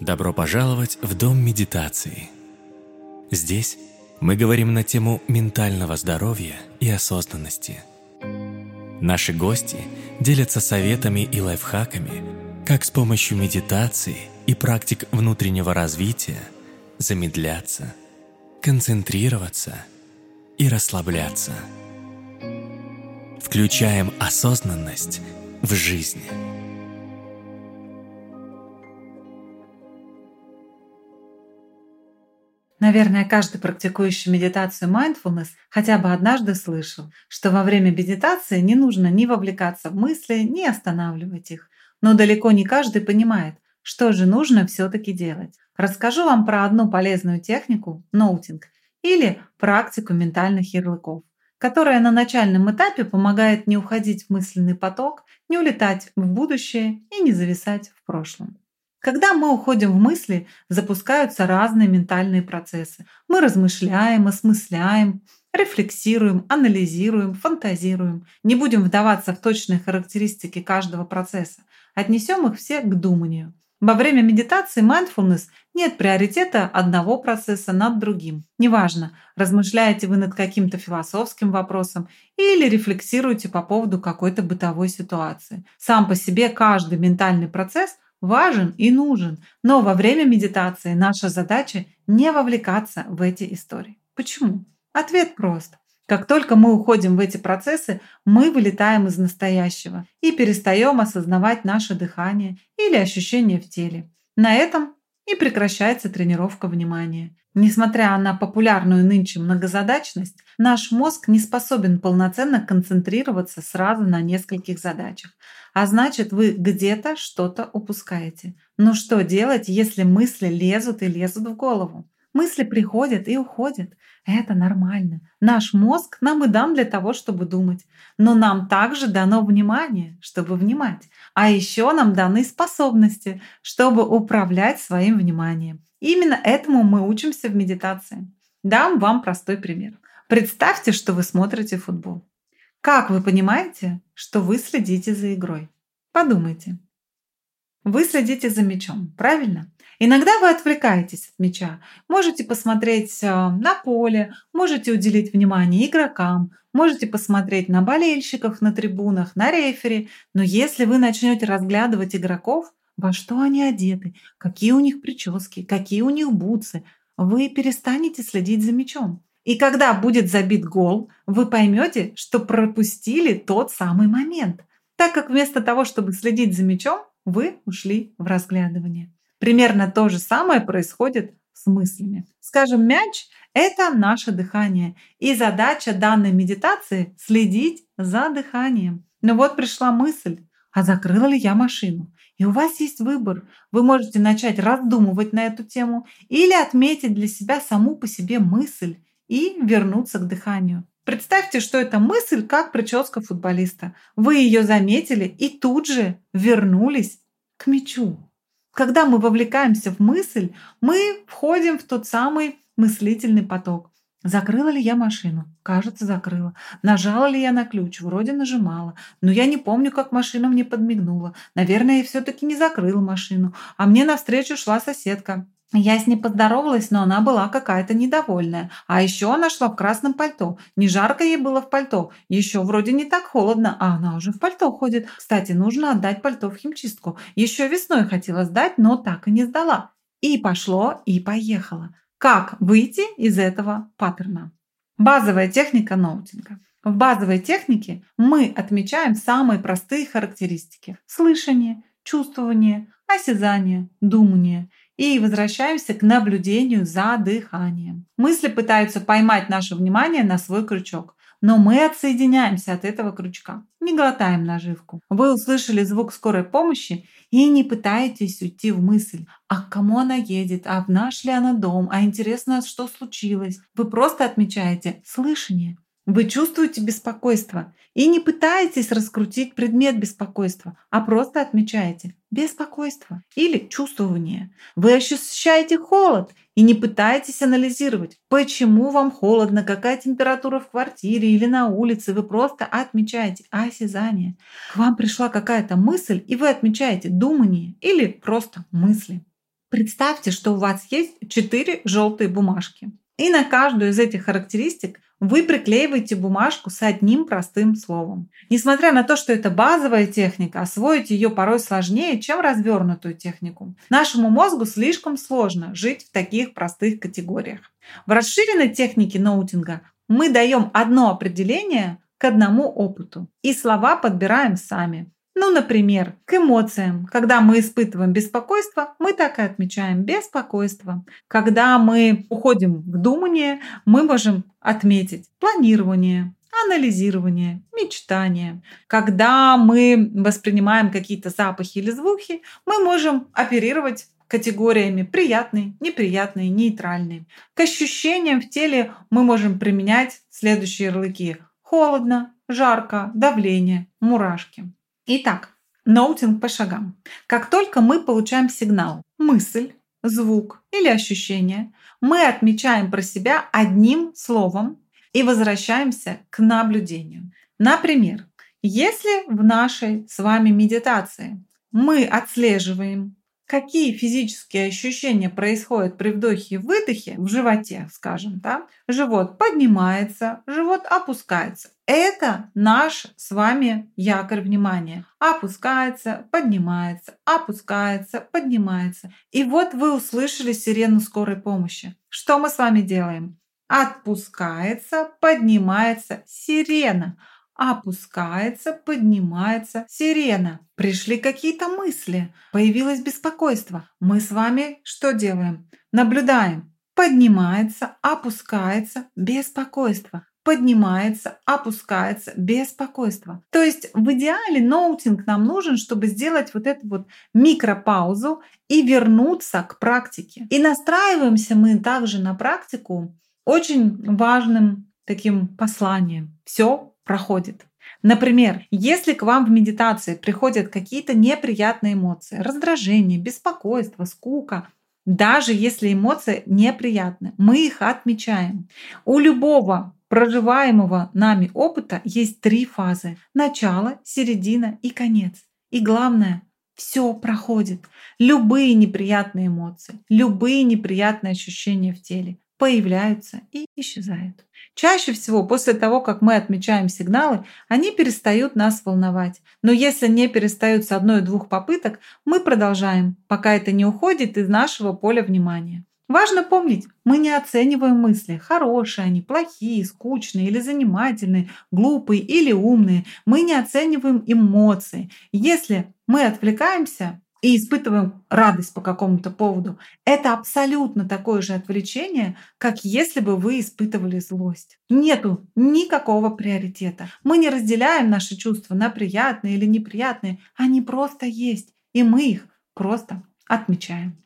Добро пожаловать в Дом медитации. Здесь мы говорим на тему ментального здоровья и осознанности. Наши гости делятся советами и лайфхаками, как с помощью медитации и практик внутреннего развития замедляться, концентрироваться и расслабляться. Включаем осознанность в жизнь. Наверное, каждый практикующий медитацию mindfulness хотя бы однажды слышал, что во время медитации не нужно ни вовлекаться в мысли, ни останавливать их. Но далеко не каждый понимает, что же нужно все-таки делать. Расскажу вам про одну полезную технику – ноутинг или практику ментальных ярлыков, которая на начальном этапе помогает не уходить в мысленный поток, не улетать в будущее и не зависать в прошлом. Когда мы уходим в мысли, запускаются разные ментальные процессы. Мы размышляем, осмысляем, рефлексируем, анализируем, фантазируем. Не будем вдаваться в точные характеристики каждого процесса. Отнесем их все к думанию. Во время медитации mindfulness нет приоритета одного процесса над другим. Неважно, размышляете вы над каким-то философским вопросом или рефлексируете по поводу какой-то бытовой ситуации. Сам по себе каждый ментальный процесс важен и нужен, но во время медитации наша задача не вовлекаться в эти истории. Почему? Ответ прост. Как только мы уходим в эти процессы, мы вылетаем из настоящего и перестаем осознавать наше дыхание или ощущения в теле. На этом и прекращается тренировка внимания. Несмотря на популярную нынче многозадачность, наш мозг не способен полноценно концентрироваться сразу на нескольких задачах. А значит, вы где-то что-то упускаете. Но что делать, если мысли лезут и лезут в голову? Мысли приходят и уходят. Это нормально. Наш мозг нам и дан для того, чтобы думать. Но нам также дано внимание, чтобы внимать. А еще нам даны способности, чтобы управлять своим вниманием. Именно этому мы учимся в медитации. Дам вам простой пример. Представьте, что вы смотрите футбол. Как вы понимаете, что вы следите за игрой? Подумайте. Вы следите за мячом, правильно? Иногда вы отвлекаетесь от мяча. Можете посмотреть э, на поле, можете уделить внимание игрокам, можете посмотреть на болельщиков на трибунах, на рефери. Но если вы начнете разглядывать игроков, во что они одеты, какие у них прически, какие у них бутсы. Вы перестанете следить за мячом. И когда будет забит гол, вы поймете, что пропустили тот самый момент, так как вместо того, чтобы следить за мячом, вы ушли в разглядывание. Примерно то же самое происходит с мыслями. Скажем, мяч – это наше дыхание, и задача данной медитации – следить за дыханием. Но вот пришла мысль, а закрыла ли я машину? И у вас есть выбор. Вы можете начать раздумывать на эту тему или отметить для себя саму по себе мысль и вернуться к дыханию. Представьте, что это мысль как прическа футболиста. Вы ее заметили и тут же вернулись к мячу. Когда мы вовлекаемся в мысль, мы входим в тот самый мыслительный поток. Закрыла ли я машину? Кажется, закрыла. Нажала ли я на ключ? Вроде нажимала. Но я не помню, как машина мне подмигнула. Наверное, я все-таки не закрыла машину. А мне навстречу шла соседка. Я с ней поздоровалась, но она была какая-то недовольная. А еще она шла в красном пальто. Не жарко ей было в пальто. Еще вроде не так холодно, а она уже в пальто ходит. Кстати, нужно отдать пальто в химчистку. Еще весной хотела сдать, но так и не сдала. И пошло, и поехало. Как выйти из этого паттерна? Базовая техника ноутинга. В базовой технике мы отмечаем самые простые характеристики. Слышание, чувствование, осязание, думание. И возвращаемся к наблюдению за дыханием. Мысли пытаются поймать наше внимание на свой крючок. Но мы отсоединяемся от этого крючка, не глотаем наживку. Вы услышали звук скорой помощи и не пытаетесь уйти в мысль, а к кому она едет, а в наш ли она дом, а интересно, что случилось. Вы просто отмечаете слышание. Вы чувствуете беспокойство и не пытаетесь раскрутить предмет беспокойства, а просто отмечаете беспокойство или чувствование. Вы ощущаете холод и не пытаетесь анализировать, почему вам холодно, какая температура в квартире или на улице. Вы просто отмечаете осязание. К вам пришла какая-то мысль, и вы отмечаете думание или просто мысли. Представьте, что у вас есть четыре желтые бумажки. И на каждую из этих характеристик вы приклеиваете бумажку с одним простым словом. Несмотря на то, что это базовая техника, освоить ее порой сложнее, чем развернутую технику. Нашему мозгу слишком сложно жить в таких простых категориях. В расширенной технике ноутинга мы даем одно определение к одному опыту, и слова подбираем сами. Ну, например, к эмоциям. Когда мы испытываем беспокойство, мы так и отмечаем беспокойство. Когда мы уходим в думание, мы можем отметить планирование, анализирование, мечтание. Когда мы воспринимаем какие-то запахи или звуки, мы можем оперировать категориями приятный, неприятный, нейтральный. К ощущениям в теле мы можем применять следующие ярлыки. Холодно, жарко, давление, мурашки. Итак, ноутинг по шагам. Как только мы получаем сигнал, мысль, звук или ощущение, мы отмечаем про себя одним словом и возвращаемся к наблюдению. Например, если в нашей с вами медитации мы отслеживаем какие физические ощущения происходят при вдохе и выдохе в животе, скажем, да, живот поднимается, живот опускается. Это наш с вами якорь внимания. Опускается, поднимается, опускается, поднимается. И вот вы услышали сирену скорой помощи. Что мы с вами делаем? Отпускается, поднимается сирена опускается, поднимается сирена. Пришли какие-то мысли, появилось беспокойство. Мы с вами что делаем? Наблюдаем. Поднимается, опускается, беспокойство. Поднимается, опускается, беспокойство. То есть в идеале ноутинг нам нужен, чтобы сделать вот эту вот микропаузу и вернуться к практике. И настраиваемся мы также на практику очень важным таким посланием. Все проходит. Например, если к вам в медитации приходят какие-то неприятные эмоции, раздражение, беспокойство, скука, даже если эмоции неприятны, мы их отмечаем. У любого проживаемого нами опыта есть три фазы. Начало, середина и конец. И главное, все проходит. Любые неприятные эмоции, любые неприятные ощущения в теле появляются и исчезают. Чаще всего после того, как мы отмечаем сигналы, они перестают нас волновать. Но если не перестают с одной-двух попыток, мы продолжаем, пока это не уходит из нашего поля внимания. Важно помнить, мы не оцениваем мысли, хорошие они, плохие, скучные или занимательные, глупые или умные. Мы не оцениваем эмоции. Если мы отвлекаемся, и испытываем радость по какому-то поводу, это абсолютно такое же отвлечение, как если бы вы испытывали злость. Нету никакого приоритета. Мы не разделяем наши чувства на приятные или неприятные. Они просто есть, и мы их просто отмечаем.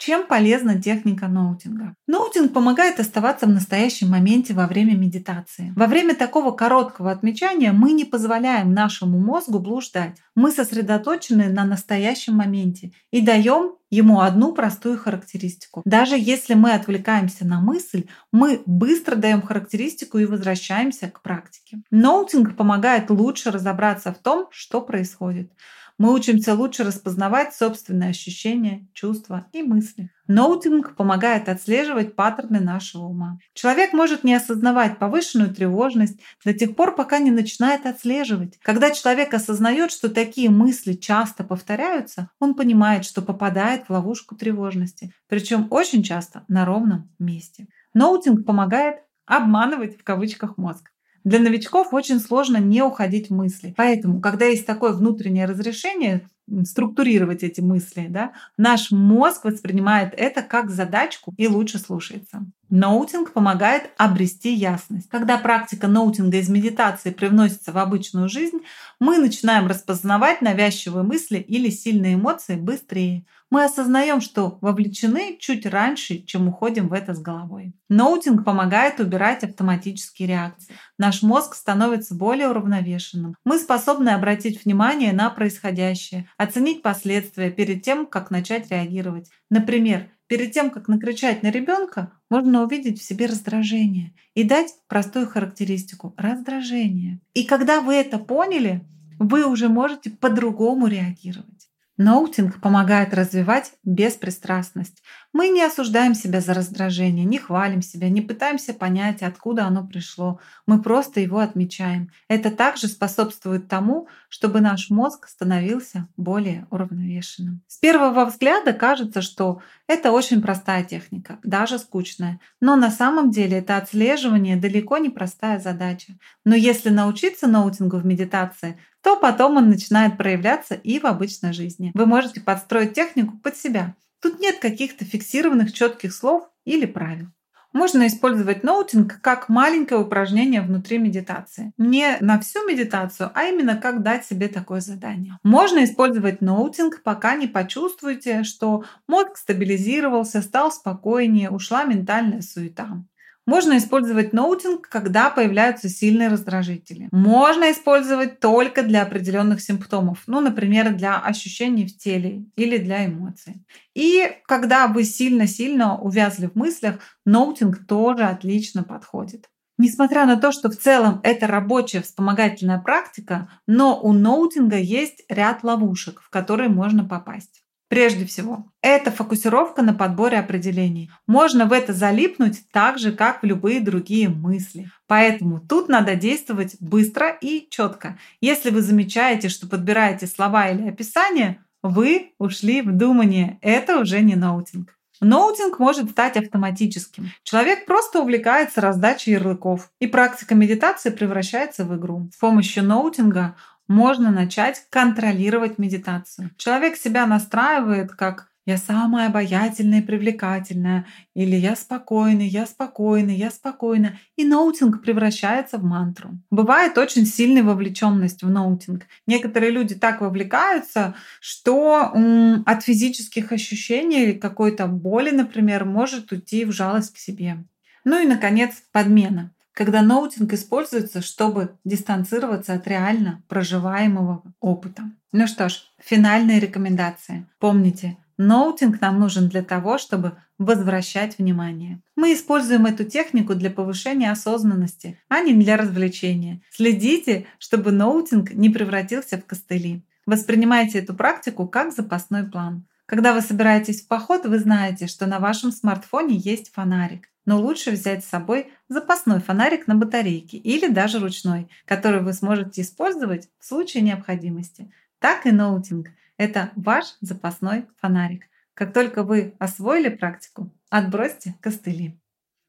Чем полезна техника ноутинга? Ноутинг помогает оставаться в настоящем моменте во время медитации. Во время такого короткого отмечания мы не позволяем нашему мозгу блуждать. Мы сосредоточены на настоящем моменте и даем ему одну простую характеристику. Даже если мы отвлекаемся на мысль, мы быстро даем характеристику и возвращаемся к практике. Noting помогает лучше разобраться в том, что происходит. Мы учимся лучше распознавать собственные ощущения, чувства и мысли. Noting помогает отслеживать паттерны нашего ума. Человек может не осознавать повышенную тревожность до тех пор, пока не начинает отслеживать. Когда человек осознает, что такие мысли часто повторяются, он понимает, что попадает в ловушку тревожности, причем очень часто на ровном месте. Noting помогает обманывать в кавычках мозг. Для новичков очень сложно не уходить в мысли. Поэтому, когда есть такое внутреннее разрешение, структурировать эти мысли, да, наш мозг воспринимает это как задачку и лучше слушается. Noting помогает обрести ясность. Когда практика noting а из медитации привносится в обычную жизнь, мы начинаем распознавать навязчивые мысли или сильные эмоции быстрее. Мы осознаем, что вовлечены чуть раньше, чем уходим в это с головой. Ноутинг помогает убирать автоматические реакции. Наш мозг становится более уравновешенным. Мы способны обратить внимание на происходящее, оценить последствия перед тем, как начать реагировать. Например, перед тем, как накричать на ребенка, можно увидеть в себе раздражение и дать простую характеристику – раздражение. И когда вы это поняли, вы уже можете по-другому реагировать. Ноутинг помогает развивать беспристрастность. Мы не осуждаем себя за раздражение, не хвалим себя, не пытаемся понять, откуда оно пришло. Мы просто его отмечаем. Это также способствует тому, чтобы наш мозг становился более уравновешенным. С первого взгляда кажется, что это очень простая техника, даже скучная. Но на самом деле это отслеживание далеко не простая задача. Но если научиться ноутингу в медитации, то потом он начинает проявляться и в обычной жизни. Вы можете подстроить технику под себя. Тут нет каких-то фиксированных четких слов или правил. Можно использовать ноутинг как маленькое упражнение внутри медитации. Не на всю медитацию, а именно как дать себе такое задание. Можно использовать ноутинг, пока не почувствуете, что мозг стабилизировался, стал спокойнее, ушла ментальная суета. Можно использовать ноутинг, когда появляются сильные раздражители. Можно использовать только для определенных симптомов, ну, например, для ощущений в теле или для эмоций. И когда вы сильно-сильно увязли в мыслях, ноутинг тоже отлично подходит. Несмотря на то, что в целом это рабочая вспомогательная практика, но у ноутинга есть ряд ловушек, в которые можно попасть. Прежде всего, это фокусировка на подборе определений. Можно в это залипнуть так же, как в любые другие мысли. Поэтому тут надо действовать быстро и четко. Если вы замечаете, что подбираете слова или описание, вы ушли в думание. Это уже не noting. Noting может стать автоматическим. Человек просто увлекается раздачей ярлыков, и практика медитации превращается в игру. С помощью noting а можно начать контролировать медитацию. Человек себя настраивает как я самая обаятельная и привлекательная, или я спокойный, я спокойный, я спокойный. И noting превращается в мантру. Бывает очень сильная вовлеченность в noting. Некоторые люди так вовлекаются, что м, от физических ощущений какой-то боли, например, может уйти в жалость к себе. Ну и, наконец, подмена когда ноутинг используется, чтобы дистанцироваться от реально проживаемого опыта. Ну что ж, финальные рекомендации. Помните, ноутинг нам нужен для того, чтобы возвращать внимание. Мы используем эту технику для повышения осознанности, а не для развлечения. Следите, чтобы ноутинг не превратился в костыли. Воспринимайте эту практику как запасной план. Когда вы собираетесь в поход, вы знаете, что на вашем смартфоне есть фонарик но лучше взять с собой запасной фонарик на батарейке или даже ручной, который вы сможете использовать в случае необходимости. Так и ноутинг – это ваш запасной фонарик. Как только вы освоили практику, отбросьте костыли.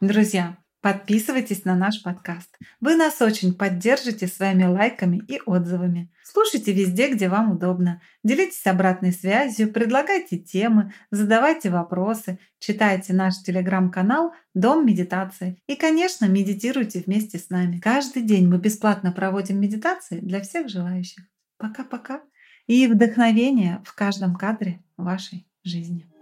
Друзья, Подписывайтесь на наш подкаст. Вы нас очень поддержите своими лайками и отзывами. Слушайте везде, где вам удобно. Делитесь обратной связью, предлагайте темы, задавайте вопросы, читайте наш телеграм-канал «Дом медитации». И, конечно, медитируйте вместе с нами. Каждый день мы бесплатно проводим медитации для всех желающих. Пока-пока. И вдохновение в каждом кадре вашей жизни.